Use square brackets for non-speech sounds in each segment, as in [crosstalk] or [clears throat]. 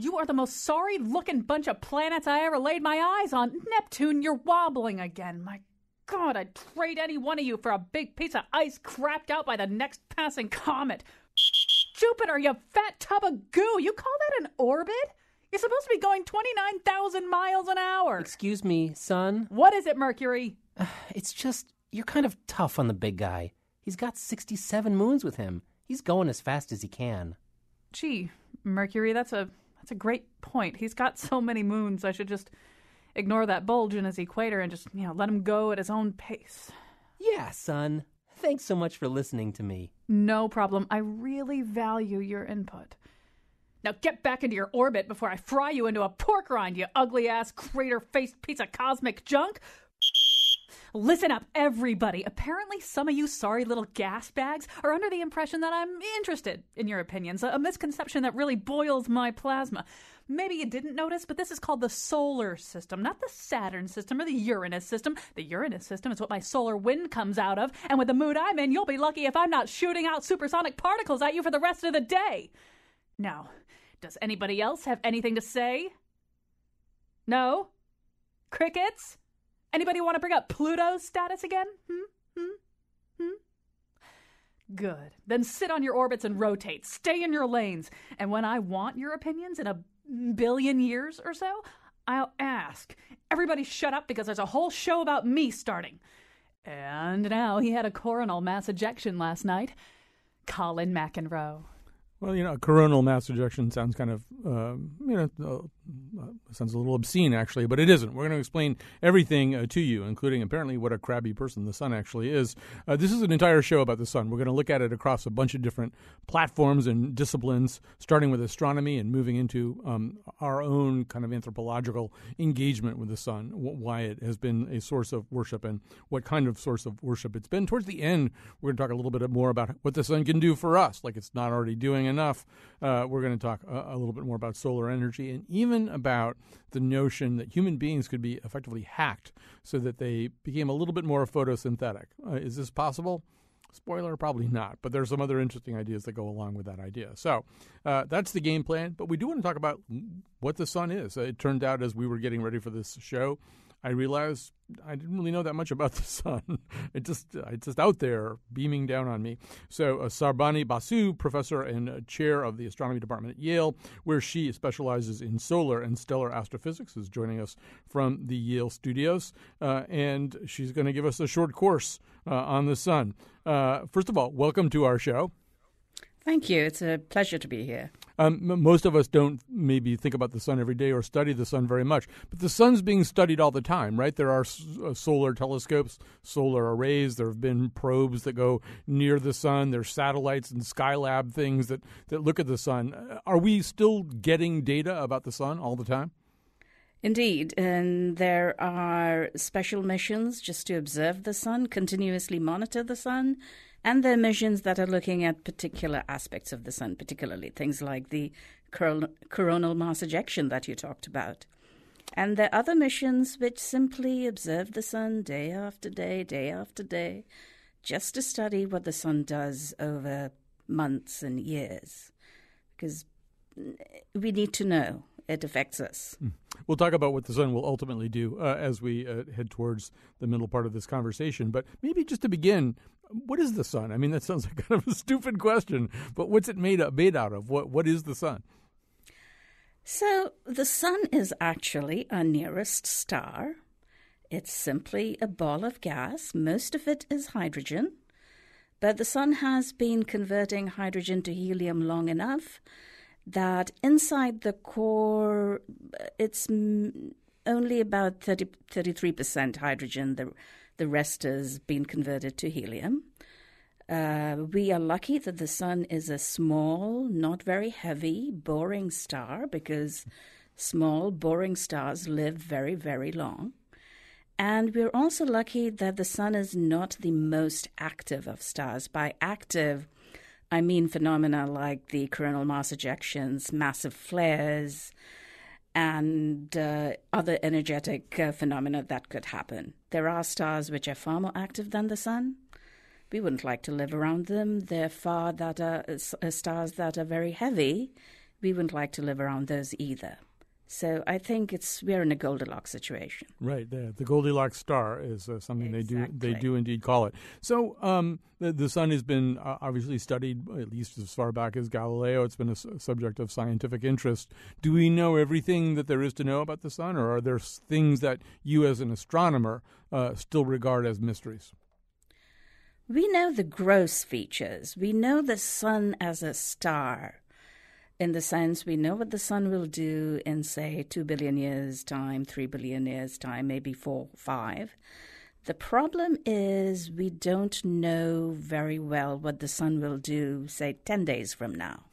You are the most sorry looking bunch of planets I ever laid my eyes on. Neptune, you're wobbling again. My God, I'd trade any one of you for a big piece of ice crapped out by the next passing comet. Jupiter, you fat tub of goo. You call that an orbit? You're supposed to be going 29,000 miles an hour. Excuse me, son. What is it, Mercury? Uh, it's just, you're kind of tough on the big guy. He's got 67 moons with him. He's going as fast as he can. Gee, Mercury, that's a that's a great point. He's got so many moons. I should just ignore that bulge in his equator and just, you know, let him go at his own pace. Yeah, son. Thanks so much for listening to me. No problem. I really value your input. Now get back into your orbit before I fry you into a pork rind, you ugly ass crater faced piece of cosmic junk. Listen up, everybody. Apparently, some of you sorry little gas bags are under the impression that I'm interested in your opinions, a misconception that really boils my plasma. Maybe you didn't notice, but this is called the solar system, not the Saturn system or the Uranus system. The Uranus system is what my solar wind comes out of, and with the mood I'm in, you'll be lucky if I'm not shooting out supersonic particles at you for the rest of the day. Now, does anybody else have anything to say? No? Crickets? Anybody want to bring up Pluto's status again? Hmm? Hmm? Hmm? Good. Then sit on your orbits and rotate. Stay in your lanes. And when I want your opinions in a billion years or so, I'll ask. Everybody shut up because there's a whole show about me starting. And now he had a coronal mass ejection last night. Colin McEnroe. Well, you know, a coronal mass ejection sounds kind of, uh, you know, sounds a little obscene actually, but it isn't. We're going to explain everything uh, to you, including apparently what a crabby person the sun actually is. Uh, this is an entire show about the sun. We're going to look at it across a bunch of different platforms and disciplines, starting with astronomy and moving into um, our own kind of anthropological engagement with the sun, why it has been a source of worship and what kind of source of worship it's been. Towards the end, we're going to talk a little bit more about what the sun can do for us, like it's not already doing enough. Uh, we're going to talk a, a, little bit more about solar energy and even about the notion that human beings could be effectively hacked so that they became a little bit more photosynthetic. Uh, is this possible? Spoiler, probably not, but there's some other interesting ideas that go along with that idea. So uh, that's the game plan. But we do want to talk about what the sun is. it turned out as we were getting ready for this show I realized I didn't really know that much about the [laughs] sun. it just it's just out there beaming down on me. So uh, Sarbani Basu, professor and uh, chair of the astronomy department at Yale, where she specializes in solar and stellar astrophysics, is joining us from the Yale studios, uh, and she's going to give us a short course uh, on the sun. Uh, first of all, welcome to our show. Thank you. It's a pleasure to be here. Um, most of us don't maybe think about the sun every day or study the sun very much, but the sun's being studied all the time, right? There are s- uh, solar telescopes, solar arrays. There have been probes that go near the sun. There's satellites and Skylab things that, that look at the sun. Uh, are we still getting data about the sun all the time? Indeed, and there are special missions just to observe the sun, continuously monitor the sun, and there are missions that are looking at particular aspects of the sun, particularly things like the coronal mass ejection that you talked about. And there are other missions which simply observe the sun day after day, day after day, just to study what the sun does over months and years. Because we need to know it affects us. Hmm. We'll talk about what the sun will ultimately do uh, as we uh, head towards the middle part of this conversation. But maybe just to begin, what is the sun? I mean, that sounds [laughs] like kind of a stupid question, but what's it made, up, made out of? What What is the sun? So, the sun is actually our nearest star. It's simply a ball of gas. Most of it is hydrogen. But the sun has been converting hydrogen to helium long enough that inside the core, it's only about 30, 33% hydrogen. The, the rest has been converted to helium. Uh, we are lucky that the sun is a small, not very heavy, boring star because small, boring stars live very, very long. And we're also lucky that the sun is not the most active of stars. By active, I mean phenomena like the coronal mass ejections, massive flares, and uh, other energetic uh, phenomena that could happen. There are stars which are far more active than the sun. We wouldn't like to live around them. There are far that are uh, stars that are very heavy. We wouldn't like to live around those either. So I think it's we're in a Goldilocks situation. Right, the, the Goldilocks star is uh, something Exactly. they do they do indeed call it. So um, the, the sun has been uh, obviously studied at least as far back as Galileo. It's been a s- subject of scientific interest. Do we know everything that there is to know about the sun, or are there things that you, as an astronomer, uh, still regard as mysteries? We know the gross features. We know the sun as a star. In the sense, we know what the sun will do in, say, 2 billion years' time, 3 billion years' time, maybe 4, 5. The problem is we don't know very well what the sun will do, say, 10 days from now.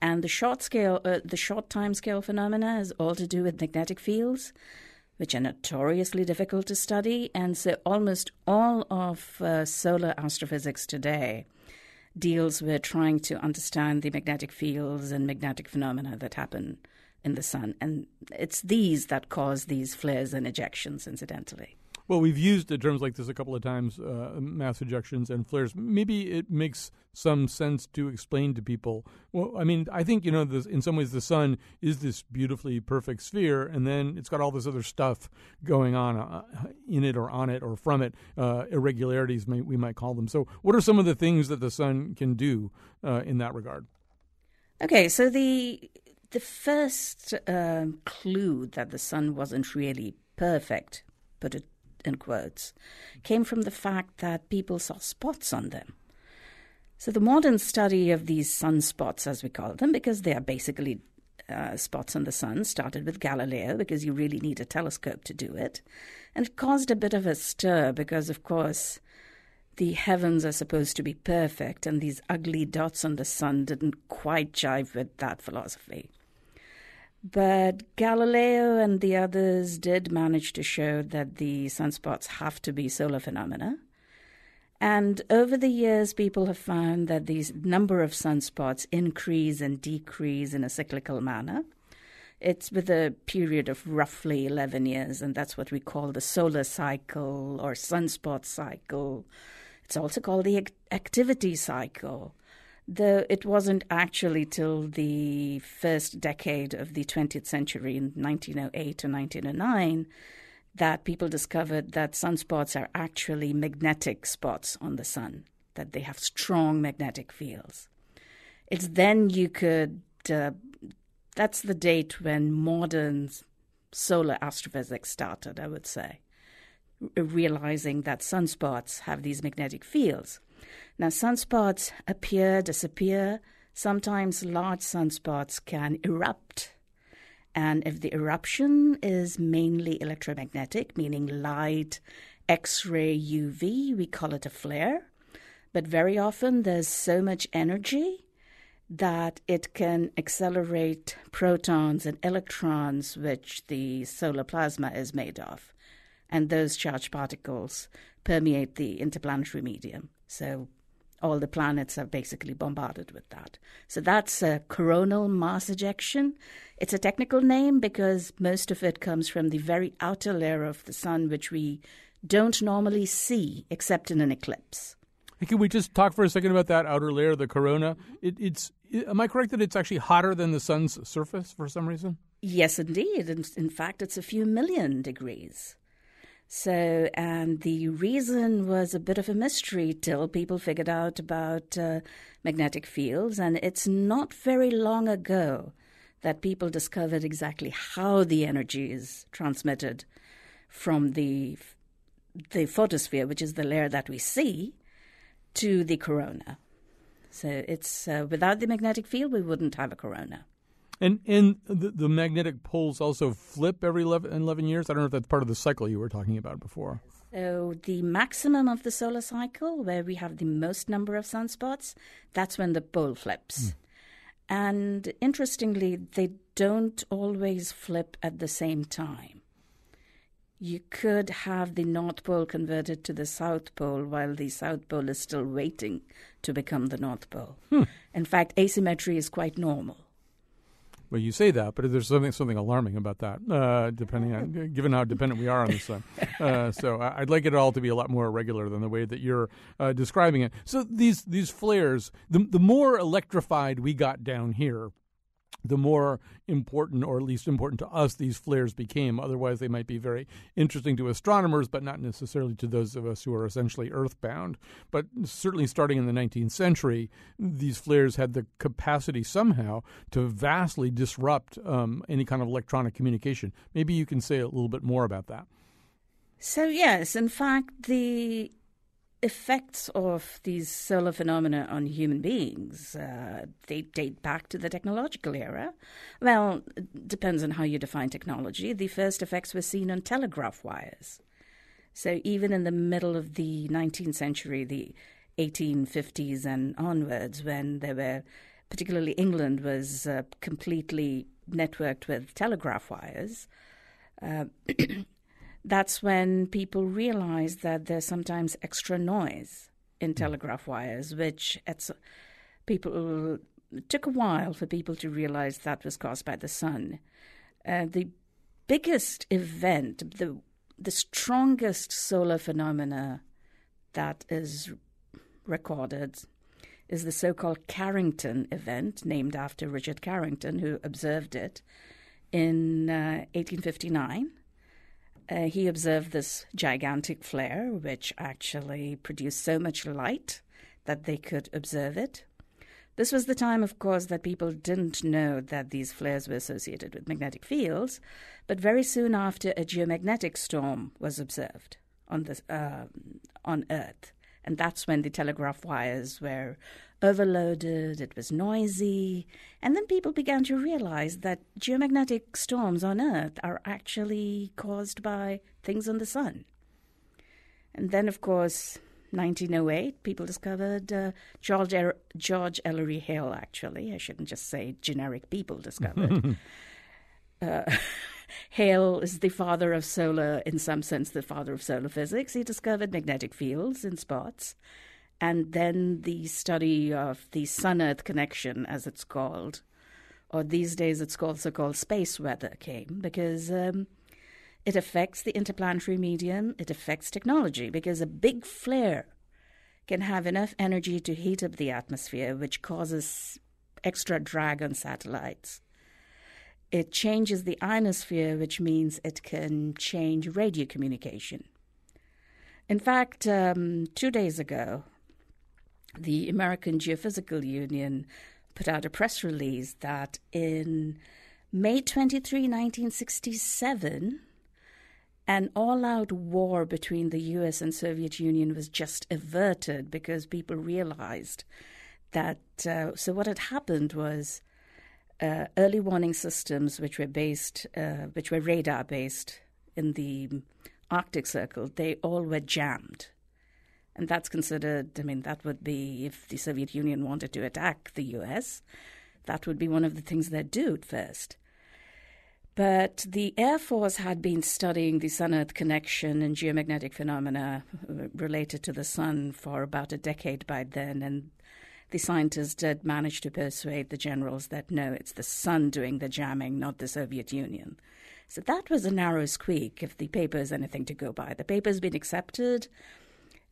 And the short scale, uh, the short time scale phenomena is all to do with magnetic fields, which are notoriously difficult to study. And so almost all of uh, solar astrophysics today deals with trying to understand the magnetic fields and magnetic phenomena that happen in the sun. And it's these that cause these flares and ejections, incidentally. Well, we've used the terms like this a couple of times, uh, mass ejections and flares. Maybe it makes some sense to explain to people. Well, I mean, I think, you know, this, in some ways the sun is this beautifully perfect sphere, and then it's got all this other stuff going on uh, in it or on it or from it, uh, irregularities, may, we might call them. So, what are some of the things that the sun can do uh, in that regard? Okay, so the the first um, clue that the sun wasn't really perfect, it in quotes, came from the fact that people saw spots on them. So the modern study of these sunspots, as we call them, because they are basically uh, spots on the sun, started with Galileo because you really need a telescope to do it, and it caused a bit of a stir because, of course. The heavens are supposed to be perfect, and these ugly dots on the sun didn't quite jive with that philosophy. But Galileo and the others did manage to show that the sunspots have to be solar phenomena. And over the years, people have found that the number of sunspots increase and decrease in a cyclical manner. It's with a period of roughly 11 years, and that's what we call the solar cycle or sunspot cycle. It's also called the activity cycle though it wasn't actually till the first decade of the 20th century in 1908 to 1909 that people discovered that sunspots are actually magnetic spots on the sun that they have strong magnetic fields. It's then you could uh, that's the date when modern solar astrophysics started i would say realizing that sunspots have these magnetic fields now, sunspots appear, disappear. Sometimes large sunspots can erupt. And if the eruption is mainly electromagnetic, meaning light, X ray, UV, we call it a flare. But very often there's so much energy that it can accelerate protons and electrons, which the solar plasma is made of. And those charged particles permeate the interplanetary medium. So all the planets are basically bombarded with that. So that's a coronal mass ejection. It's a technical name because most of it comes from the very outer layer of the sun, which we don't normally see except in an eclipse. Can we just talk for a second about that outer layer, the corona? Mm-hmm. It, it's am I correct that it's actually hotter than the sun's surface for some reason? Yes, indeed. In, in fact, it's a few million degrees. So, and the reason was a bit of a mystery till people figured out about uh, magnetic fields. And it's not very long ago that people discovered exactly how the energy is transmitted from the the photosphere, which is the layer that we see, to the corona. So it's uh, without the magnetic field, we wouldn't have a corona. And and the, the magnetic poles also flip every 11, 11 years. I don't know if that's part of the cycle you were talking about before. So the maximum of the solar cycle, where we have the most number of sunspots, that's when the pole flips. And interestingly, they don't always flip at the same time. You could have the North Pole converted to the South Pole while the South Pole is still waiting to become the North Pole. Hmm. In fact, asymmetry is quite normal. Well, you say that, but there's something something alarming about that. Uh, depending on given how dependent we are on the sun, uh, so I'd like it all to be a lot more regular than the way that you're uh, describing it. So these these flares, the the more electrified we got down here, the more important, or at least important to us, these flares became. Otherwise, they might be very interesting to astronomers, but not necessarily to those of us who are essentially earthbound. But certainly starting in the 19th century, these flares had the capacity somehow to vastly disrupt um, any kind of electronic communication. Maybe you can say a little bit more about that. So, yes, in fact, the effects of these solar phenomena on human beings uh, they date back to the technological era. Well, it depends on how you define technology. The first effects were seen on telegraph wires. So even in the middle of the 19th century, the 1850s and onwards, when there were, particularly England, was uh, completely networked with telegraph wires. Uh, [clears throat] that's when people realize that there's sometimes extra noise in hmm. telegraph wires, which it's, people took a while for people to realize that was caused by the sun. Uh, the biggest event, the the strongest solar phenomena that is recorded is the so-called Carrington event, named after Richard Carrington, who observed it in uh, 1859 uh, he observed this gigantic flare, which actually produced so much light that they could observe it. This was the time, of course, that people didn't know that these flares were associated with magnetic fields, but very soon after, a geomagnetic storm was observed on, the, uh, on Earth. And that's when the telegraph wires were overloaded, it was noisy, and then people began to realize that geomagnetic storms on Earth are actually caused by things on the sun. And then, of course, 1908, people discovered uh, George, er- George Ellery Hale, actually. I shouldn't just say generic people discovered. [laughs] uh, [laughs] Hale is the father of solar, in some sense, the father of solar physics. He discovered magnetic fields in spots and then the study of the Sun Earth connection, as it's called, or these days it's also called space weather, came because um, it affects the interplanetary medium, it affects technology, because a big flare can have enough energy to heat up the atmosphere, which causes extra drag on satellites. It changes the ionosphere, which means it can change radio communication. In fact, um, two days ago, the American Geophysical Union put out a press release that in May 23, 1967, an all out war between the US and Soviet Union was just averted because people realized that. Uh, so, what had happened was uh, early warning systems, which were based, uh, which were radar based in the Arctic Circle, they all were jammed. And that's considered, I mean, that would be, if the Soviet Union wanted to attack the US, that would be one of the things they'd do at first. But the Air Force had been studying the Sun Earth connection and geomagnetic phenomena uh, related to the sun for about a decade by then. And the scientists did manage to persuade the generals that no, it's the sun doing the jamming, not the Soviet Union. So that was a narrow squeak if the paper is anything to go by. The paper's been accepted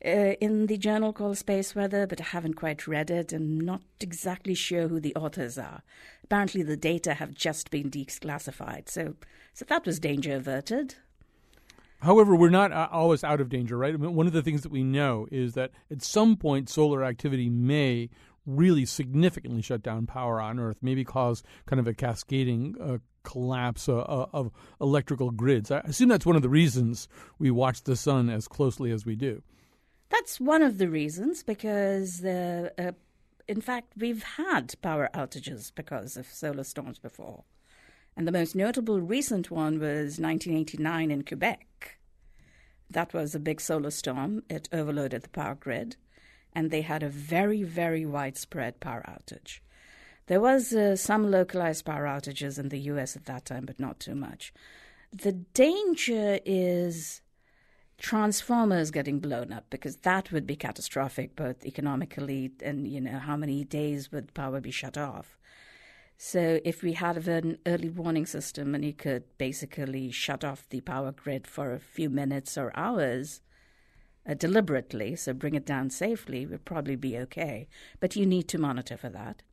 uh, in the journal called Space Weather, but I haven't quite read it and not exactly sure who the authors are. Apparently, the data have just been declassified, so so that was danger averted. However, we're not uh, always out of danger, right? I mean, one of the things that we know is that at some point solar activity may really significantly shut down power on Earth, maybe cause kind of a cascading uh, collapse uh, uh of electrical grids. I assume that's one of the reasons we watch the sun as closely as we do. That's one of the reasons, because uh, uh, in fact, we've had power outages because of solar storms before. And the most notable recent one was 1989 in Quebec. That was a big solar storm. It overloaded the power grid, and they had a very, very widespread power outage. There was uh, some localized power outages in the U.S. at that time, but not too much. The danger is transformers getting blown up because that would be catastrophic, both economically and you know how many days would power be shut off. So if we had an early warning system and you could basically shut off the power grid for a few minutes or hours uh, deliberately, so bring it down safely, would probably be okay. But you need to monitor for that.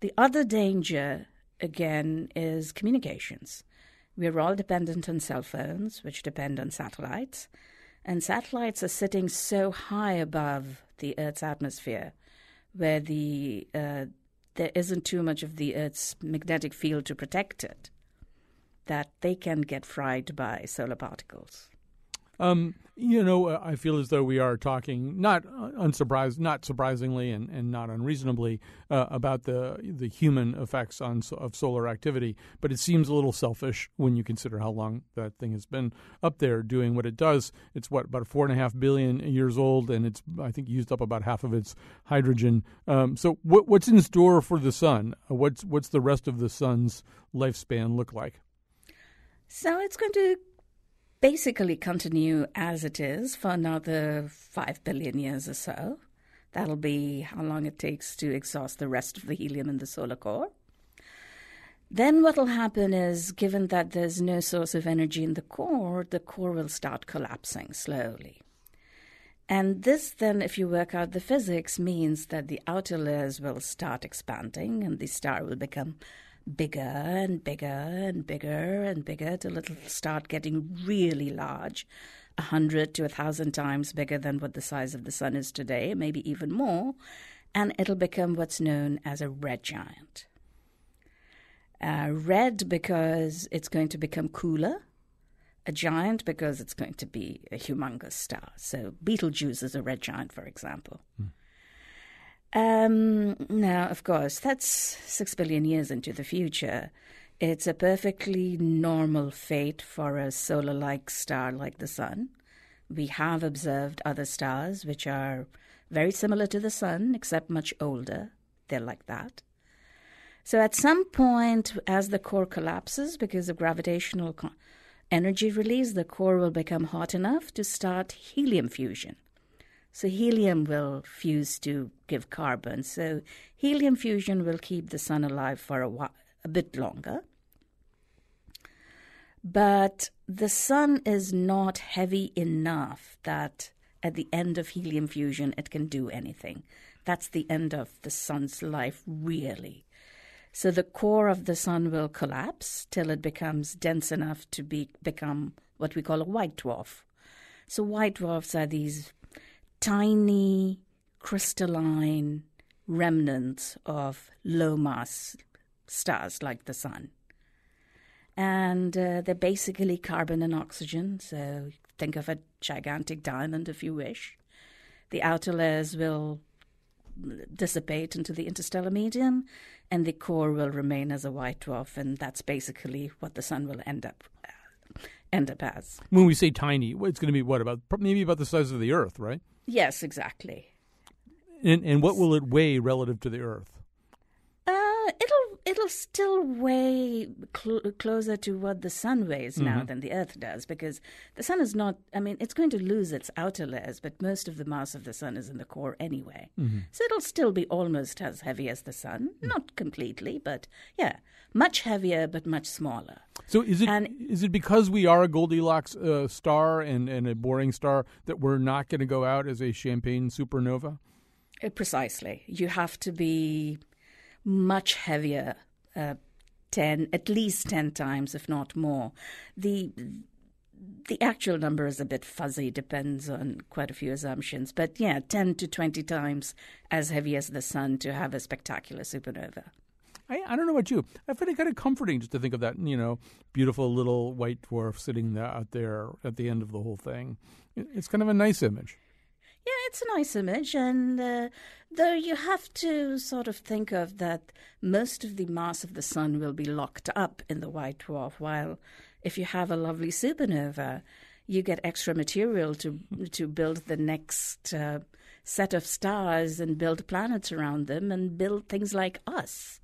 The other danger, again, is communications. We're all dependent on cell phones, which depend on satellites. And satellites are sitting so high above the Earth's atmosphere where the uh, there isn't too much of the Earth's magnetic field to protect it that they can get fried by solar particles. Um, you know, uh, I feel as though we are talking not uh, unsurprised, not surprisingly, and, and not unreasonably uh, about the the human effects on of solar activity. But it seems a little selfish when you consider how long that thing has been up there doing what it does. It's what about four and a half billion years old, and it's I think used up about half of its hydrogen. Um, so, what, what's in store for the sun? Uh, what's what's the rest of the sun's lifespan look like? So it's going to basically continue as it is for another 5 billion years or so. That'll be how long it takes to exhaust the rest of the helium in the solar core. Then, what will happen is, given that there's no source of energy in the core, the core will start collapsing slowly. And this, then, if you work out the physics, means that the outer layers will start expanding and the star will become bigger and bigger and bigger and bigger till it'll start getting really large, a hundred to a thousand times bigger than what the size of the sun is today, maybe even more, and it'll become what's known as a red giant. Uh, red because it's going to become cooler, a giant because it's going to be a humongous star. So Betelgeuse is a red giant, for example. Mm. Um, now, of course, that's six billion years into the future. It's a perfectly normal fate for a solar like star like the Sun. We have observed other stars which are very similar to the Sun, except much older. They're like that. So, at some point, as the core collapses because of gravitational energy release, the core will become hot enough to start helium fusion. So helium will fuse to give carbon. So helium fusion will keep the sun alive for a, while, a bit longer. But the sun is not heavy enough that at the end of helium fusion it can do anything. That's the end of the sun's life, really. So the core of the sun will collapse till it becomes dense enough to be, become what we call a white dwarf. So white dwarfs are these tiny crystalline remnants of low mass stars like the sun. And uh, they're basically carbon and oxygen, so think of a gigantic diamond if you wish. The outer layers will dissipate into the interstellar medium, and the core will remain as a white dwarf, and that's basically what the sun will end up end up as. When we say tiny, it's going to be what about maybe about the size of the Earth, right? Yes, exactly. And and what will it weigh relative to the Earth? It'll it'll still weigh cl- closer to what the sun weighs mm-hmm. now than the Earth does, because the sun is not. I mean, it's going to lose its outer layers, but most of the mass of the sun is in the core anyway. Mm-hmm. So it'll still be almost as heavy as the sun, mm-hmm. not completely, but yeah, much heavier but much smaller. So is it and, is it because we are a Goldilocks uh, star and, and a boring star that we're not going to go out as a champagne supernova? Uh, precisely. You have to be much heavier, uh, ten at least ten times, if not more. The the actual number is a bit fuzzy, depends on quite a few assumptions. But yeah, 10 to 20 times as heavy as the sun to have a spectacular supernova. I, I don't know about you. I find it kind of comforting just to think of that, you know, beautiful little white dwarf sitting there, out there at the end of the whole thing. It's kind of a nice image. Yeah, it's a nice image, and uh, though you have to sort of think of that most of the mass of the sun will be locked up in the white dwarf, while if you have a lovely supernova, you get extra material to to build the next uh, set of stars and build planets around them and build things like us.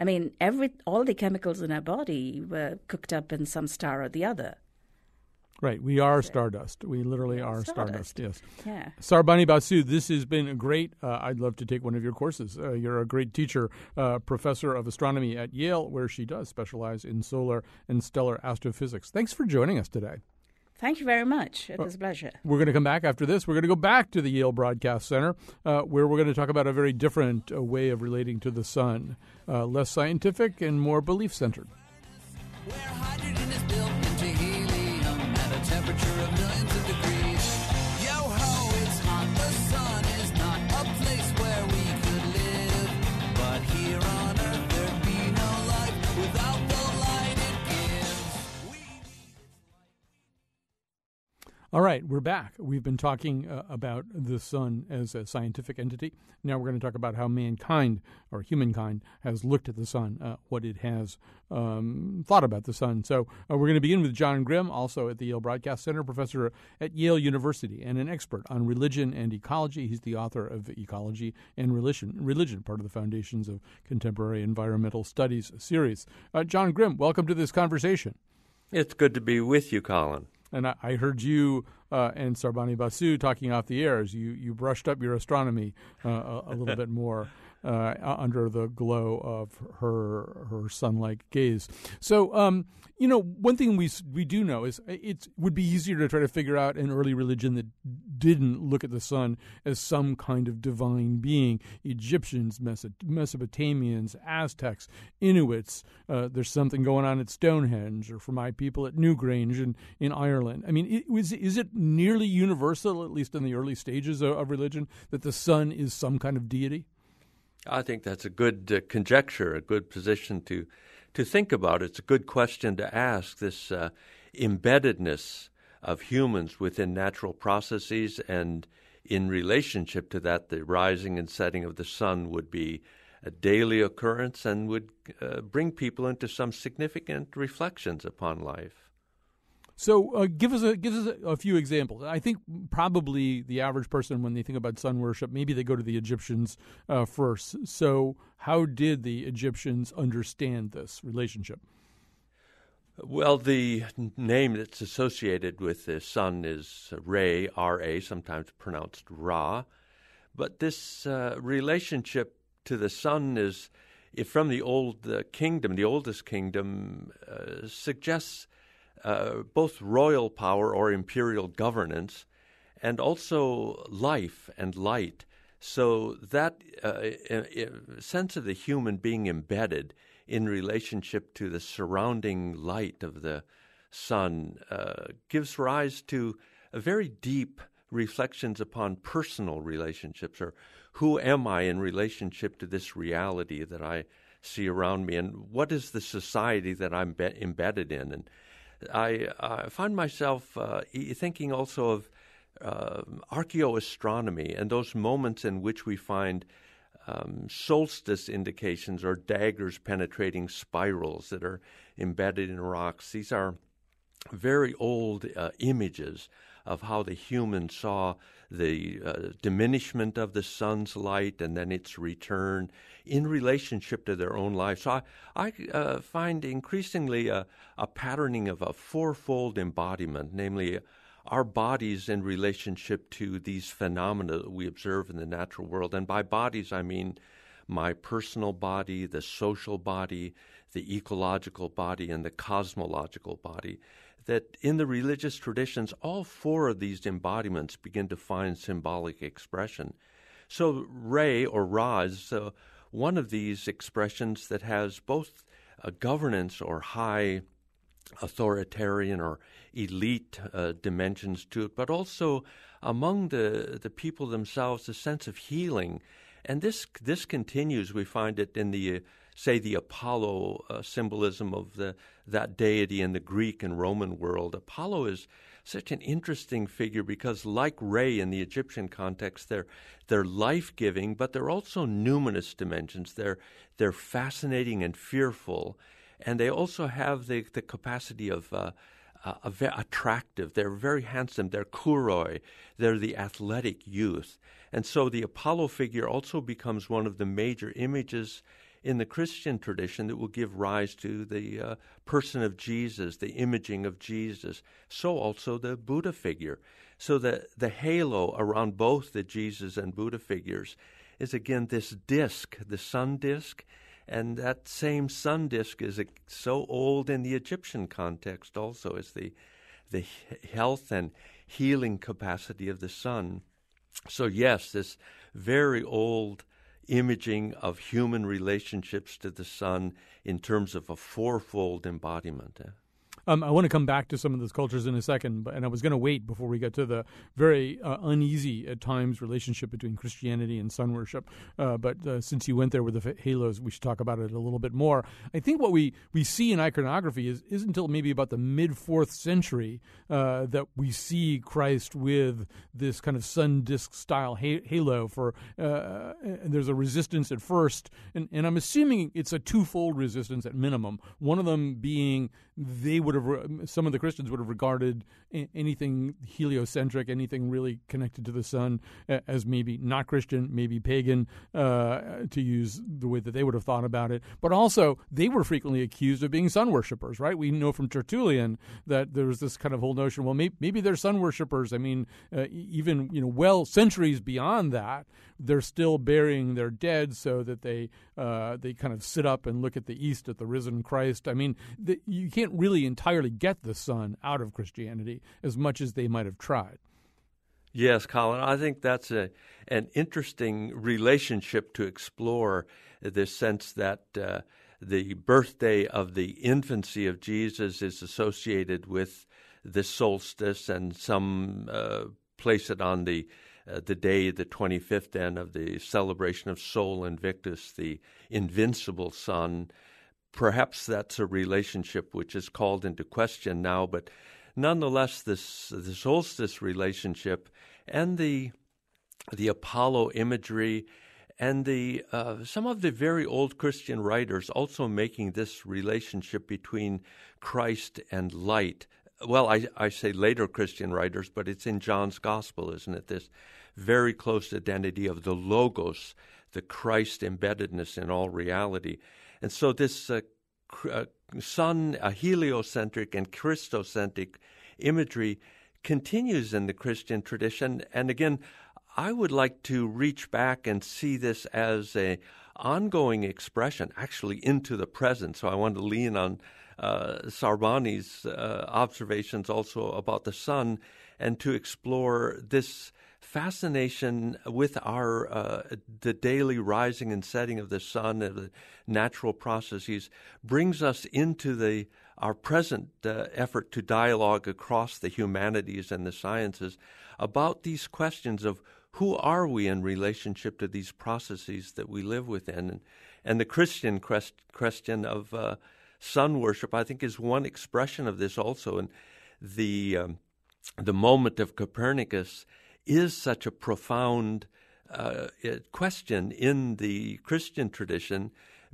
I mean, every all the chemicals in our body were cooked up in some star or the other. Right. We are stardust. We literally are Stardust. stardust. Yes. Yeah. Sarbani Basu, this has been a great. Uh, I'd love to take one of your courses. Uh, you're a great teacher, uh, professor of astronomy at Yale, where she does specialize in solar and stellar astrophysics. Thanks for joining us today. Thank you very much. It was a pleasure. We're going to come back after this. We're going to go back to the Yale Broadcast Center, uh, where we're going to talk about a very different uh, way of relating to the sun, uh, less scientific and more belief centered. Temperature of millions All right, we're back. We've been talking uh, about the sun as a scientific entity. Now we're going to talk about how mankind or humankind has looked at the sun, uh, what it has um, thought about the sun. So uh, we're going to begin with John Grim, also at the Yale Broadcast Center, professor at Yale University, and an expert on religion and ecology. He's the author of Ecology and Religion, Religion, part of the Foundations of Contemporary Environmental Studies series. Uh, John Grim, welcome to this conversation. It's good to be with you, Colin. And I, I heard you uh, and Sarbani Basu talking off the air as you, you brushed up your astronomy uh, a, a little [laughs] bit more uh, under the glow of her her sun-like gaze. So, um, you know, one thing we we do know is it would be easier to try to figure out an early religion that didn't look at the sun as some kind of divine being. Egyptians, Mesopotamians, Aztecs, Inuits. Uh, there's something going on at Stonehenge, or for my people at Newgrange in, in Ireland. I mean, was, is it nearly universal, at least in the early stages of, of religion, that the sun is some kind of deity? I think that's a good uh, conjecture, a good position to to think about. It's a good question to ask. This uh, embeddedness of humans within natural processes, and in relationship to that, the rising and setting of the sun would be a daily occurrence and would uh, bring people into some significant reflections upon life. So, uh, give us a give us a, a few examples. I think probably the average person, when they think about sun worship, maybe they go to the Egyptians uh, first. So, how did the Egyptians understand this relationship? Well, the name that's associated with the sun is Re, R A, sometimes pronounced Ra. But this uh, relationship to the sun is, if from the old kingdom, the oldest kingdom, uh, suggests uh, both royal power or imperial governance and also life and light. So that uh, sense of the human being embedded in relationship to the surrounding light of the sun uh, gives rise to very deep reflections upon personal relationships or who am I in relationship to this reality that I see around me and what is the society that I'm be- embedded in and I, I find myself uh, thinking also of uh, archaeoastronomy and those moments in which we find um, solstice indications or daggers penetrating spirals that are embedded in rocks. These are very old uh, images of how the human saw the uh, diminishment of the sun's light and then its return in relationship to their own life. So I, I uh, find increasingly a, a patterning of a fourfold embodiment, namely our bodies in relationship to these phenomena that we observe in the natural world. And by bodies, I mean my personal body, the social body, the ecological body, and the cosmological body. That in the religious traditions, all four of these embodiments begin to find symbolic expression. So, Re or Ra is uh, one of these expressions that has both a governance or high authoritarian or elite uh, dimensions to it, but also among the the people themselves a sense of healing, and this this continues. We find it in the say the Apollo uh, symbolism of the that deity in the Greek and Roman world. Apollo is such an interesting figure because, like Re in the Egyptian context, they're they're life giving, but they're also numinous dimensions. They're they're fascinating and fearful and they also have the, the capacity of uh, uh, attractive. They're very handsome. They're kouroi. They're the athletic youth. And so the Apollo figure also becomes one of the major images in the Christian tradition that will give rise to the uh, person of Jesus, the imaging of Jesus. So also the Buddha figure. So the, the halo around both the Jesus and Buddha figures is again this disk, the sun disk. And that same sun disk is so old in the Egyptian context also as the, the health and healing capacity of the sun. So, yes, this very old imaging of human relationships to the sun in terms of a fourfold embodiment. Eh? Um, I want to come back to some of those cultures in a second, but, and I was going to wait before we get to the very uh, uneasy at times relationship between Christianity and sun worship. Uh, but uh, since you went there with the halos, we should talk about it a little bit more. I think what we, we see in iconography is is until maybe about the mid fourth century uh, that we see Christ with this kind of sun disk style halo. For uh, and there's a resistance at first, and, and I'm assuming it's a twofold resistance at minimum. One of them being they would have some of the Christians would have regarded anything heliocentric, anything really connected to the sun, as maybe not Christian, maybe pagan, uh, to use the way that they would have thought about it. But also, they were frequently accused of being sun worshippers. Right? We know from Tertullian that there was this kind of whole notion. Well, maybe, maybe they're sun worshippers. I mean, uh, even you know, well centuries beyond that, they're still burying their dead so that they uh, they kind of sit up and look at the east at the risen Christ. I mean, the, you can't really entirely get the sun out of Christianity as much as they might have tried. Yes, Colin, I think that's a an interesting relationship to explore. This sense that uh, the birthday of the infancy of Jesus is associated with the solstice, and some uh, place it on the uh, the day, the 25th then, of the celebration of Sol Invictus, the invincible sun. Perhaps that's a relationship which is called into question now, but nonetheless, this the solstice relationship and the the Apollo imagery and the uh, some of the very old Christian writers also making this relationship between Christ and light. Well, I, I say later Christian writers, but it's in John's Gospel, isn't it? This very close identity of the Logos, the Christ embeddedness in all reality. And so this uh, uh, sun, a heliocentric and Christocentric imagery continues in the Christian tradition. And again, I would like to reach back and see this as a ongoing expression, actually into the present. So I want to lean on uh, Sarbani's uh, observations also about the sun and to explore this fascination with our uh, the daily rising and setting of the sun and the natural processes brings us into the our present uh, effort to dialogue across the humanities and the sciences about these questions of who are we in relationship to these processes that we live within. And, and the Christian question of uh, sun worship I think is one expression of this also. And the um, the moment of Copernicus is such a profound uh, question in the Christian tradition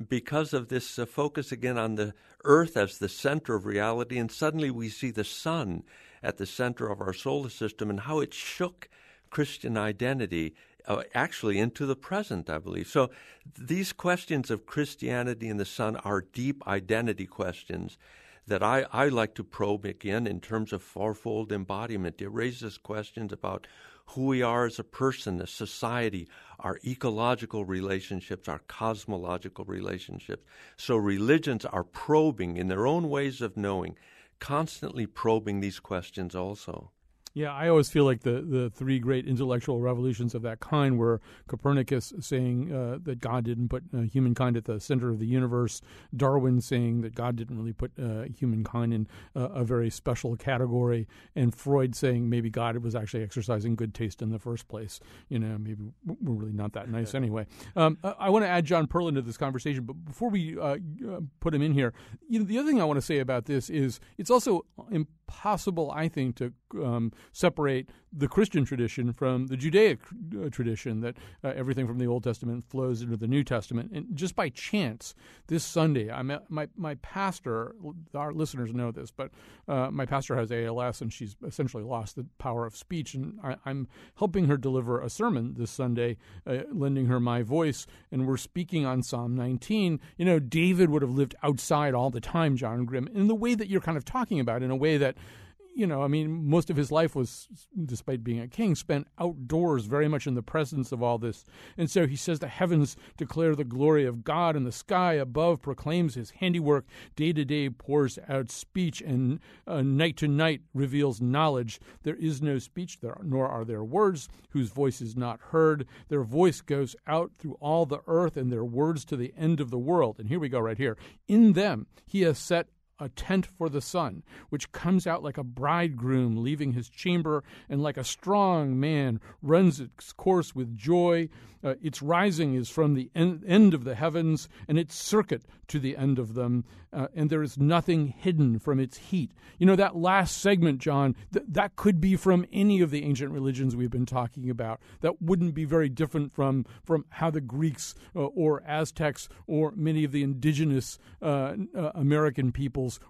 because of this uh, focus again on the earth as the center of reality. And suddenly we see the sun at the center of our solar system and how it shook Christian identity uh, actually into the present, I believe. So these questions of Christianity and the sun are deep identity questions that I, I like to probe again in terms of fourfold embodiment. It raises questions about who we are as a person, a society, our ecological relationships, our cosmological relationships. So religions are probing in their own ways of knowing, constantly probing these questions also. Yeah, I always feel like the, the three great intellectual revolutions of that kind were Copernicus saying uh, that God didn't put uh, humankind at the center of the universe, Darwin saying that God didn't really put uh, humankind in a very special category, and Freud saying maybe God was actually exercising good taste in the first place. You know, maybe we're really not that nice anyway. Um, I, I want to add John Perlin to this conversation, but before we uh, uh, put him in here, you know, the other thing I want to say about this is it's also impossible, I think, to um, separate the Christian tradition from the Judaic uh, tradition that uh, everything from the Old Testament flows into the New Testament. And just by chance, this Sunday, I met my my pastor. Our listeners know this, but uh, my pastor has ALS, and she's essentially lost the power of speech. And I, am helping her deliver a sermon this Sunday, uh, lending her my voice, and we're speaking on Psalm 19. You know, David would have lived outside all the time, John Grim, in the way that you're kind of talking about, in a way that you know, I mean, most of his life was, despite being a king, spent outdoors, very much in the presence of all this. And so he says, The heavens declare the glory of God, and the sky above proclaims his handiwork. Day to day pours out speech, and uh, night to night reveals knowledge. There is no speech, there, nor are there words, whose voice is not heard. Their voice goes out through all the earth, and their words to the end of the world. And here we go, right here. In them he has set a tent for the sun, which comes out like a bridegroom leaving his chamber, and like a strong man runs its course with joy. Uh, its rising is from the en- end of the heavens, and its circuit to the end of them, uh, and there is nothing hidden from its heat. You know, that last segment, John, th- that could be from any of the ancient religions we've been talking about. That wouldn't be very different from, from how the Greeks uh, or Aztecs or many of the indigenous uh, uh,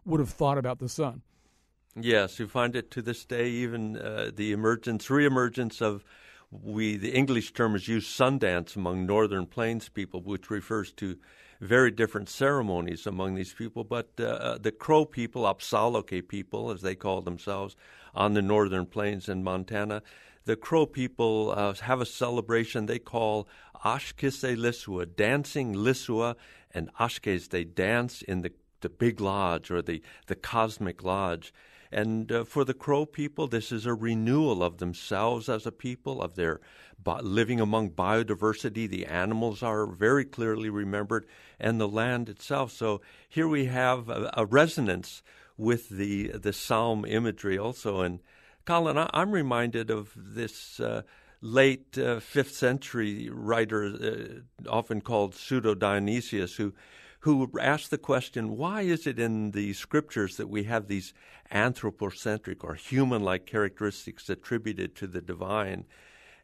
Would have thought about the sun. Yes, you find it to this day, even uh, the emergence, reemergence of we the English term is used Sundance among Northern Plains people, which refers to very different ceremonies among these people. But uh, uh the Crow people, Apsaloke people, as they call themselves, on the Northern Plains in Montana, the Crow people uh, have a celebration they call Ashkise Lisua, dancing Lisua, and Ashkes, they dance in the, the big lodge or the, the cosmic lodge. And uh, for the Crow people, this is a renewal of themselves as a people, of their living among biodiversity. The animals are very clearly remembered, and the land itself. So here we have a, a resonance with the the psalm imagery also. And Colin, I, am reminded of this. Uh, late uh, fifth century writer, uh, often called Pseudo Dionysius, who who asked the question, why is it in the scriptures that we have these anthropocentric or human-like characteristics attributed to the divine?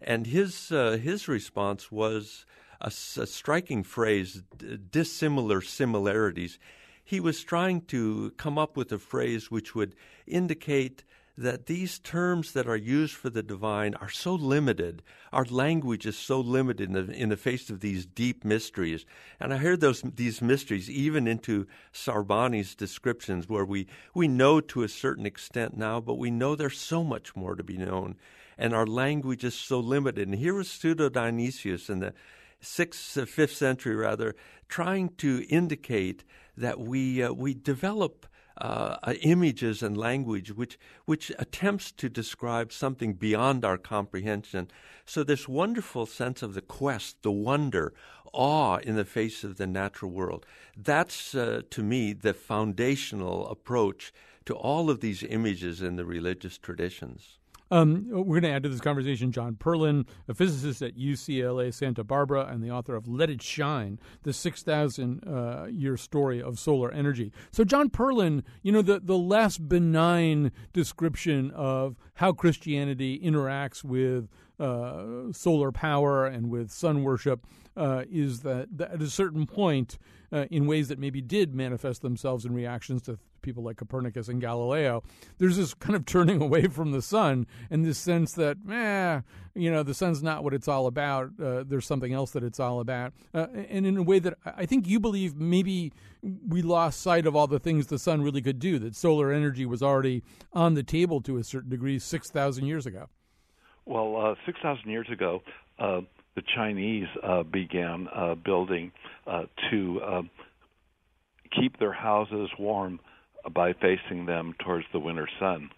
And his uh, his response was a, a striking phrase, dissimilar similarities. He was trying to come up with a phrase which would indicate that these terms that are used for the divine are so limited. Our language is so limited in the, in the face of these deep mysteries. And I heard those these mysteries even into Sarbani's descriptions, where we, we know to a certain extent now, but we know there's so much more to be known. And our language is so limited. And here was Pseudo Dionysius in the sixth, fifth century, rather, trying to indicate that we uh, we develop uh, uh, images and language which which attempts to describe something beyond our comprehension. So this wonderful sense of the quest, the wonder, awe in the face of the natural world. That's uh, to me the foundational approach to all of these images in the religious traditions. Um, we're going to add to this conversation John Perlin, a physicist at UCLA Santa Barbara and the author of Let It Shine, the 6,000 uh, year story of solar energy. So, John Perlin, you know, the, the less benign description of how Christianity interacts with uh, solar power and with sun worship uh, is that, that, at a certain point, uh, in ways that maybe did manifest themselves in reactions to people like Copernicus and Galileo, there's this kind of turning [laughs] away from the sun and this sense that, eh, you know, the sun's not what it's all about. Uh, there's something else that it's all about. Uh, and in a way that I think you believe maybe we lost sight of all the things the sun really could do, that solar energy was already on the table to a certain degree 6,000 years ago. Well, uh, 6,000 years ago, uh, the Chinese uh, began uh, building to keep their houses warm by facing them towards the winter sun.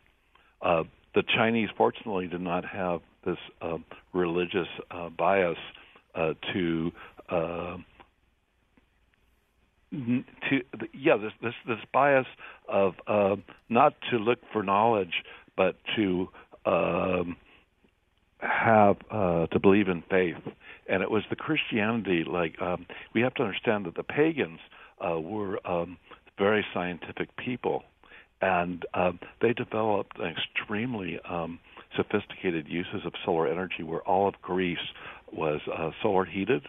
Uh, the Chinese, fortunately, did not have this uh, religious uh, bias uh, to uh, to yeah this this this bias of uh, not to look for knowledge but to um, have to believe in faith and it was the Christianity like um, we have to understand that the pagans uh, were um, very scientific people, and uh, they developed extremely um, sophisticated uses of solar energy where all of Greece was uh, solar heated.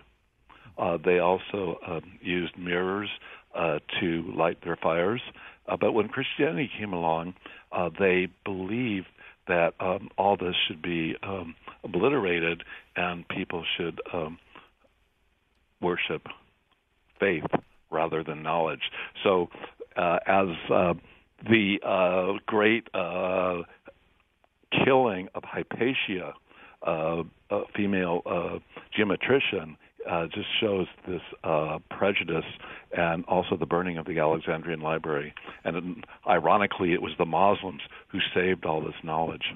Uh, they also um, used mirrors uh, to light their fires. Uh, but when Christianity came along, uh, they believed that um, all this should be um, obliterated and people should um, worship faith rather than knowledge. So, uh, as uh, the uh, great uh, killing of Hypatia, uh, a female uh, geometrician, just shows this prejudice and also the burning of the Alexandrian library. And ironically, it was the Muslims who saved all this knowledge.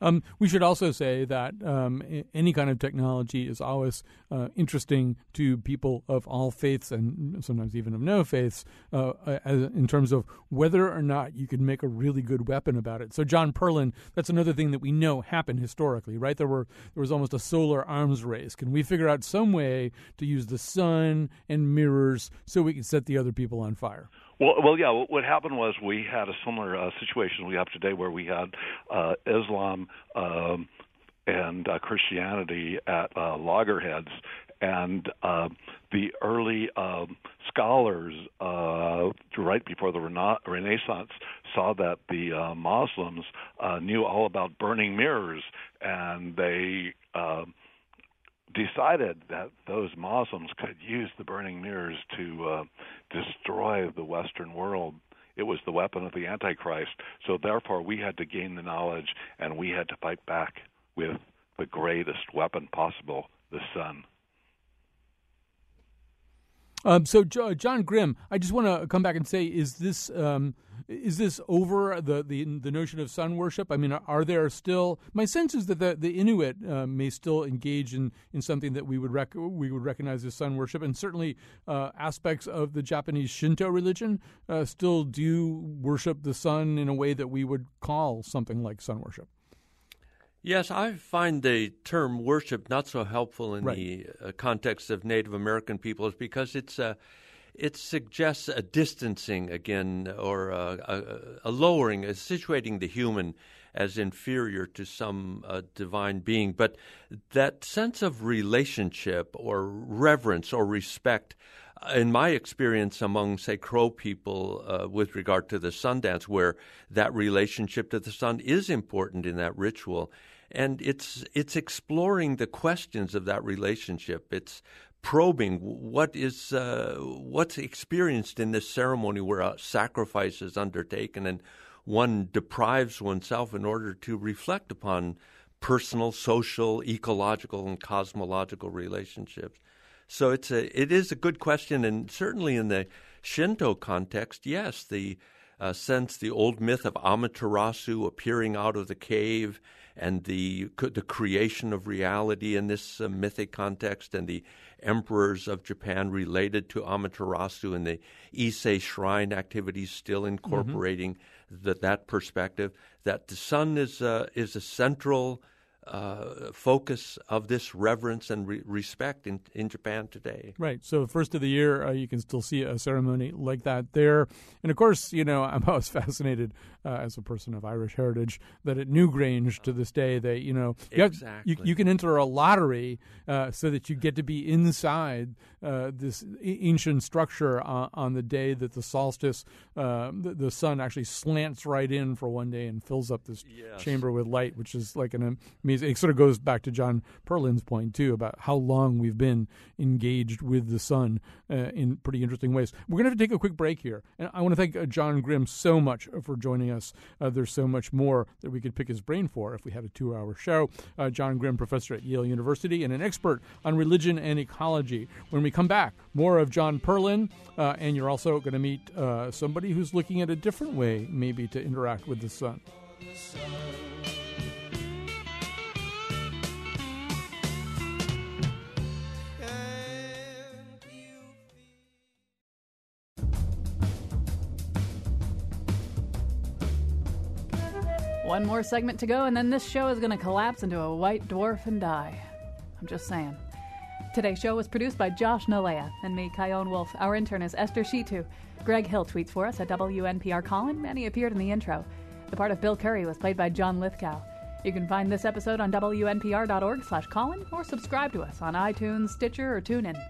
Um, we should also say that um, any kind of technology is always uh, interesting to people of all faiths and sometimes even of no faiths uh, as, in terms of whether or not you can make a really good weapon about it. So, John Perlin, that's another thing that we know happened historically, right? There were there was almost a solar arms race. Can we figure out some way to use the sun and mirrors so we can set the other people on fire? Well, well, yeah. What happened was we had a similar uh, situation we have today, where we had uh, Islam um, and uh, Christianity at uh, loggerheads, and uh, the early um, scholars, uh, right before the rena- Renaissance, saw that the uh, Muslims uh, knew all about burning mirrors, and they. Uh, decided that those Muslims could use the burning mirrors to uh, destroy the Western world. It was the weapon of the Antichrist. So therefore, we had to gain the knowledge, and we had to fight back with the greatest weapon possible, the sun. Um, so, John Grim, I just want to come back and say: Is this um, is this over the, the the notion of sun worship? I mean, are there still? My sense is that the, the Inuit uh, may still engage in, in something that we would rec- we would recognize as sun worship, and certainly uh, aspects of the Japanese Shinto religion uh, still do worship the sun in a way that we would call something like sun worship. Yes, I find the term worship not so helpful in right. the uh, context of Native American peoples because it's uh, it suggests a distancing again or a, a, a, lowering, a situating the human as inferior to some uh, divine being. But that sense of relationship or reverence or respect in my experience among, say, Crow people uh, with regard to the sun dance, where that relationship to the sun is important in that ritual, and it's it's exploring the questions of that relationship. It's probing what is uh, what's experienced in this ceremony where a sacrifice is undertaken and one deprives oneself in order to reflect upon personal, social, ecological, and cosmological relationships. So it's a it is a good question, and certainly in the Shinto context, yes, the uh, sense the old myth of Amaterasu appearing out of the cave and the the creation of reality in this uh, mythic context, and the emperors of Japan related to Amaterasu and the Ise shrine activities still incorporating mm-hmm. the, that perspective. That the sun is uh, is a central uh, focus of this reverence and re- respect in, in Japan today. Right. So, first of the year, uh, you can still see a ceremony like that there. And of course, you know, [laughs] I'm always fascinated uh, as a person of Irish heritage that at Newgrange to this day, they, you know, you, exactly. have, you, you, can enter a lottery uh, so that you get to be inside uh, this ancient structure on, on, the day that the solstice, uh, the, the, sun actually slants right in for one day and fills up this yes. chamber with light, which is like an It sort of goes back to John Perlin's point too about how long we've been engaged with the sun uh, in pretty interesting ways. We're going to have to take a quick break here, and I want to thank uh, John Grim so much for joining us. Uh, there's so much more that we could pick his brain for if we had a two-hour show. John Grim, professor at Yale University and an expert on religion and ecology. When we come back, more of John Perlin, uh, and you're also going to meet uh, somebody who's looking at a different way, maybe, to interact with the sun. One more segment to go, and then this show is going to collapse into a white dwarf and die. I'm just saying. Today's show was produced by Josh Nalven and me, Chion Wolf. Our intern is Esther Shitu. Greg Hill tweets for us at WNPR Colin, and he appeared in the intro. The part of Bill Curry was played by John Lithgow. You can find this episode on WNPR.org slash Colin or subscribe to us on iTunes, Stitcher, or TuneIn.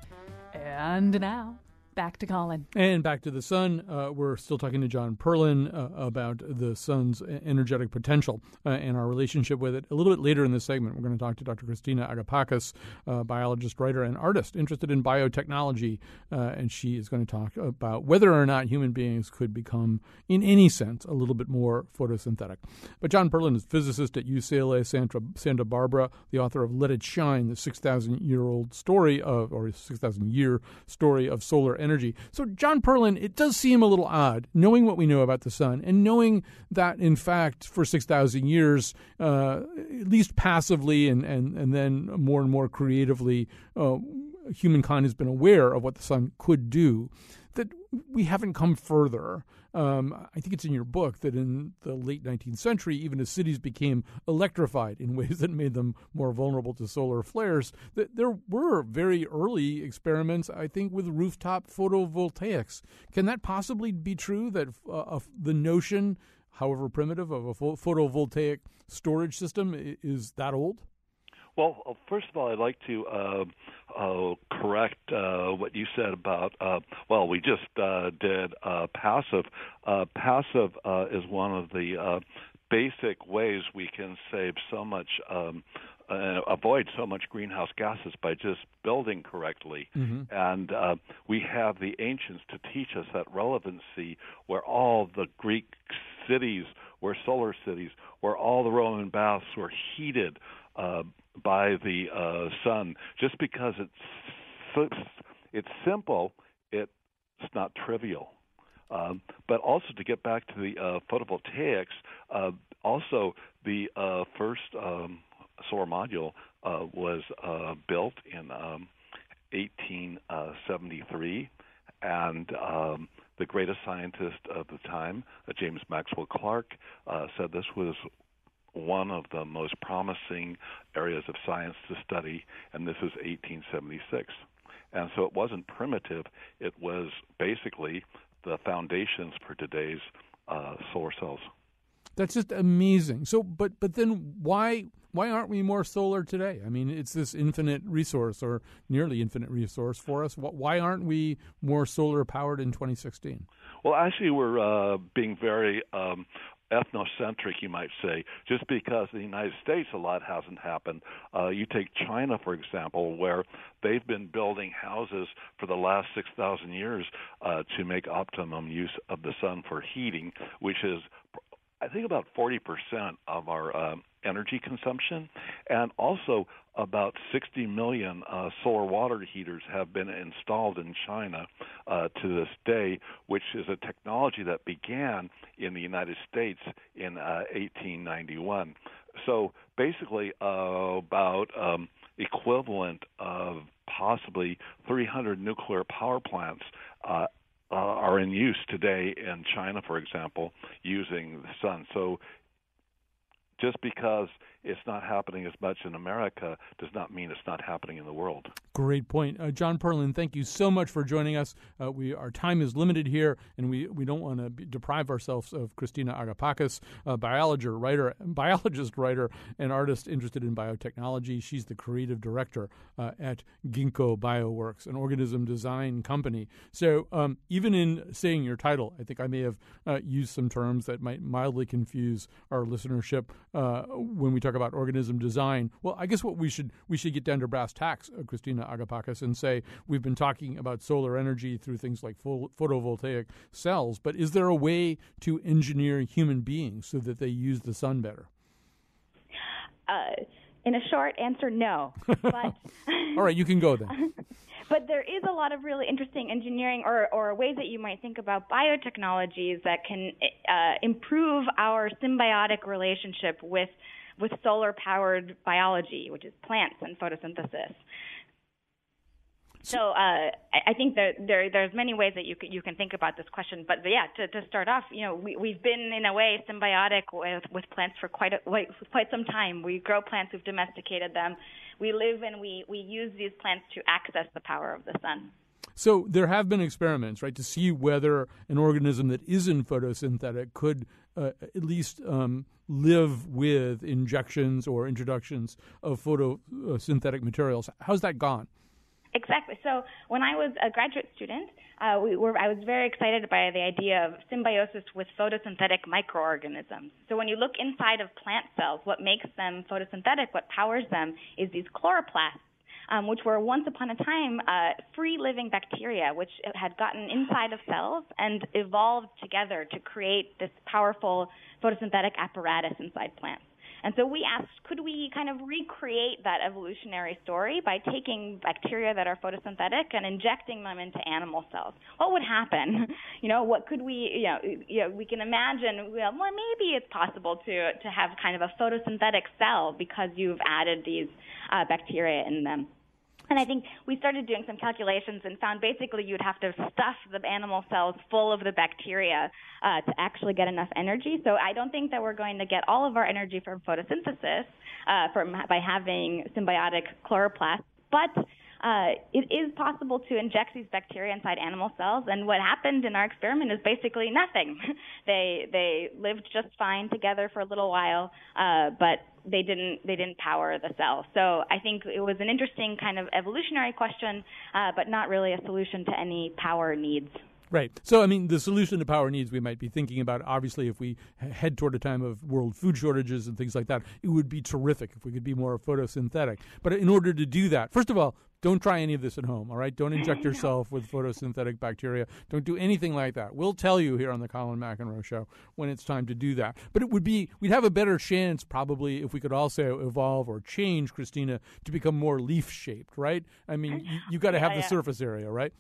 And now, back to Colin. And back to the sun. Uh, we're still talking to John Perlin uh, about the sun's energetic potential uh, and our relationship with it. A little bit later in this segment, we're going to talk to Dr. Christina Agapakis, uh, biologist, writer, and artist interested in biotechnology. Uh, and she is going to talk about whether or not human beings could become, in any sense, a little bit more photosynthetic. But John Perlin is physicist at UCLA Santa, Santa Barbara, the author of Let It Shine, the 6,000 year old story of, or 6,000 year story of solar energy. So, John Perlin, it does seem a little odd, knowing what we know about the sun and knowing that, in fact, for 6,000 years, uh, at least passively and, and, and then more and more creatively, uh, humankind has been aware of what the sun could do, we haven't come further. Um, I think it's in your book that in the late 19th century, even as cities became electrified in [laughs] ways that made them more vulnerable to solar flares, that there were very early experiments, I think, with rooftop photovoltaics. Can that possibly be true that uh, the notion, however primitive, of a photovoltaic storage system is that old? Well, uh, first of all, I'd like to uh, uh, correct uh, what you said about. Uh, well, we just uh, did uh, passive. Uh, passive uh, is one of the uh, basic ways we can save so much. Um, uh, avoid so much greenhouse gases by just building correctly. Mm-hmm. And uh, we have the ancients to teach us that relevancy where all the Greek cities were solar cities, where all the Roman baths were heated uh, by the uh, sun. Just because it's it's simple, it's not trivial. Um, but also to get back to the uh, photovoltaics, uh, also the uh, first um, solar module was built in um, 1873, and um, the greatest scientist of the time, James Maxwell Clark, said this was one of the most promising areas of science to study, and this is 1876. And so it wasn't primitive, it was basically the foundations for today's uh, solar cells. That's just amazing. So, but but then why why aren't we more solar today? I mean, it's this infinite resource or nearly infinite resource for us. Why aren't we more solar powered in 2016? Well, actually, we're uh, being very um, ethnocentric, you might say, just because the United States a lot hasn't happened. Uh, you take China, for example, where they've been building houses for the last 6,000 years uh, to make optimum use of the sun for heating, which is I think about 40% of our uh, energy consumption, and also about 60 million uh, solar water heaters have been installed in China uh, to this day, which is a technology that began in the United States in 1891. Uh, so basically, uh, about um, equivalent of possibly 300 nuclear power plants uh, uh, are in use today in China, for example, using the sun. So just because it's not happening as much in America does not mean it's not happening in the world. Great point, uh, John Perlin. Thank you so much for joining us. Uh, we our time is limited here, and we, we don't want to deprive ourselves of Christina Agapakis, a biologist, writer, [laughs] biologist, writer, and artist interested in biotechnology. She's the creative director uh, at Ginkgo Bioworks, an organism design company. So um, even in saying your title, I think I may have uh, used some terms that might mildly confuse our listenership uh, when we talk talk about organism design. Well, I guess what we should we should get down to brass tacks, uh, Christina Agapakis, and say we've been talking about solar energy through things like photovoltaic cells, but is there a way to engineer human beings so that they use the sun better? Uh, in a short answer, no. [laughs] But all right, you can go then. [laughs] but there is a lot of really interesting engineering or, or ways that you might think about biotechnologies that can uh, improve our symbiotic relationship with with solar powered biology, which is plants and photosynthesis. So uh, I think that there there's many ways that you can you can think about this question, but yeah, to, to start off, you know, we we've been in a way symbiotic with with plants for quite a, quite some time. We grow plants, we've domesticated them, we live and we we use these plants to access the power of the sun. So there have been experiments, right, to see whether an organism that isn't photosynthetic could uh, at least um, live with injections or introductions of photosynthetic materials. How's that gone? Exactly. So when I was a graduate student, uh, we were, I was very excited by the idea of symbiosis with photosynthetic microorganisms. So when you look inside of plant cells, what makes them photosynthetic, what powers them, is these chloroplasts. Um, which were once upon a time uh, free living bacteria, which had gotten inside of cells and evolved together to create this powerful photosynthetic apparatus inside plants. And so we asked, could we kind of recreate that evolutionary story by taking bacteria that are photosynthetic and injecting them into animal cells? What would happen? [laughs] You know, what could we, you know, you know we can imagine, well, maybe it's possible to, to have kind of a photosynthetic cell because you've added these uh, bacteria in them. And I think we started doing some calculations and found basically you'd have to stuff the animal cells full of the bacteria uh, to actually get enough energy. So I don't think that we're going to get all of our energy from photosynthesis uh, from by having symbiotic chloroplasts, but uh, it is possible to inject these bacteria inside animal cells, and what happened in our experiment is basically nothing. [laughs] they they lived just fine together for a little while, uh, but they didn't they didn't power the cell. So I think it was an interesting kind of evolutionary question, uh, but not really a solution to any power needs. Right. So, I mean, the solution to power needs we might be thinking about, obviously, if we head toward a time of world food shortages and things like that, it would be terrific if we could be more photosynthetic. But in order to do that, first of all, don't try any of this at home, all right? Don't inject [laughs] yourself with photosynthetic bacteria. Don't do anything like that. We'll tell you here on the Colin McEnroe Show when it's time to do that. But it would be, we'd have a better chance probably if we could also evolve or change, Christina, to become more leaf shaped, right? I mean, you, you got to have the surface area, right?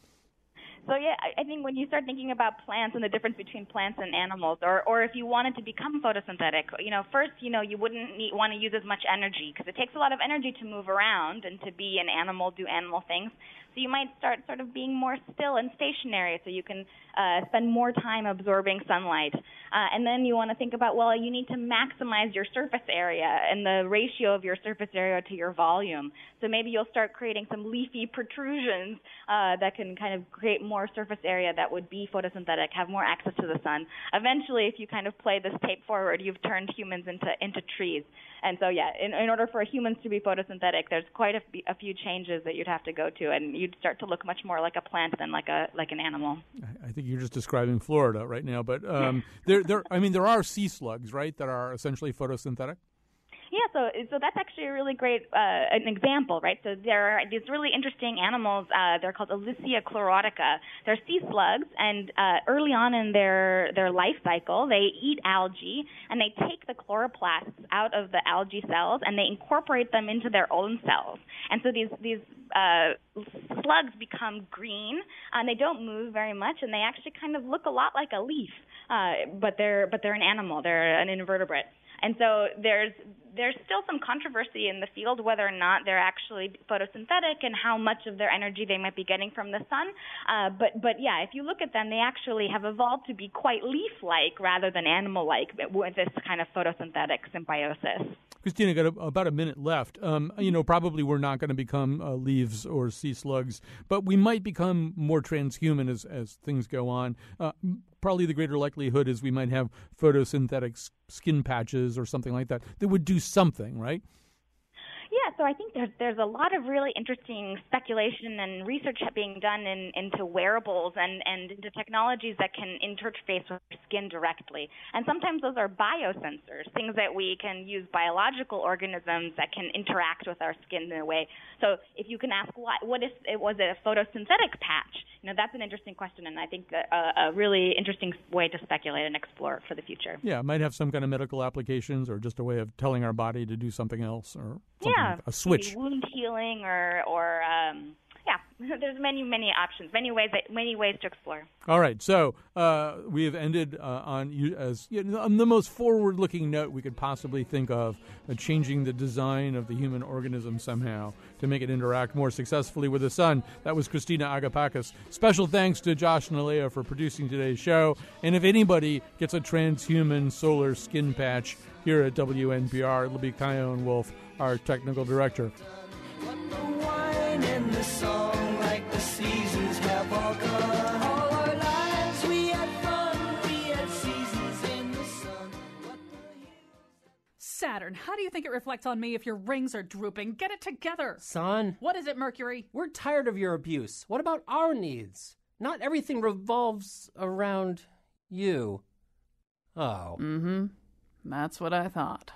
So yeah, I think when you start thinking about plants and the difference between plants and animals, or or if you wanted to become photosynthetic, you know, first you know you wouldn't need, want to use as much energy because it takes a lot of energy to move around and to be an animal, do animal things. So you might start sort of being more still and stationary, so you can uh, spend more time absorbing sunlight. Uh, and then you want to think about well, you need to maximize your surface area and the ratio of your surface area to your volume. So maybe you'll start creating some leafy protrusions uh, that can kind of create more surface area that would be photosynthetic, have more access to the sun. Eventually, if you kind of play this tape forward, you've turned humans into into trees. And so, yeah, in, in order for humans to be photosynthetic, there's quite a, a few changes that you'd have to go to, and you'd start to look much more like a plant than like a like an animal. I- I think you're just describing Florida right now, but um, there, there. I mean, there are sea slugs, right, that are essentially photosynthetic. So so that's actually a really great uh, an example, right? So there are these really interesting animals. Uh, they're called Elysia chlorotica. They're sea slugs, and uh, early on in their their life cycle, they eat algae and they take the chloroplasts out of the algae cells and they incorporate them into their own cells. And so these these uh, slugs become green and they don't move very much and they actually kind of look a lot like a leaf, uh, but they're but they're an animal. They're an invertebrate. And so there's there's still some controversy in the field whether or not they're actually photosynthetic and how much of their energy they might be getting from the sun. Uh, but but yeah, if you look at them, they actually have evolved to be quite leaf-like rather than animal-like with this kind of photosynthetic symbiosis. Christina, got a, about a minute left. Um, you know, probably we're not going to become uh, leaves or sea slugs, but we might become more transhuman as, as things go on. Uh, probably the greater likelihood is we might have photosynthetic skin patches or something like that that would do something, right? So I think there's there's a lot of really interesting speculation and research being done in, into wearables and, and into technologies that can interface with our skin directly. And sometimes those are biosensors, things that we can use biological organisms that can interact with our skin in a way. So if you can ask what what if it was a photosynthetic patch, you know that's an interesting question, and I think a, uh, a really interesting way to speculate and explore for the future. Yeah, it might have some kind of medical applications or just a way of telling our body to do something else or something yeah, a switch. wound healing or or um, [laughs] there's many many options, many ways that, many ways to explore. All right, so uh, we have ended uh, on you as you know, on the most forward-looking note we could possibly think of, uh, changing the design of the human organism somehow to make it interact more successfully with the sun. That was Christina Agapakis. Special thanks to Josh Nalven for producing today's show. And if anybody gets a transhuman solar skin patch here at WNPR, it'll be Chion Wolf, our technical director. Saturn. How do you think it reflects on me if your rings are drooping? Get it together. Son, What is it, Mercury? we're tired of your abuse. What about our needs? Not everything revolves around you. Oh. Mm hmm. That's what I thought.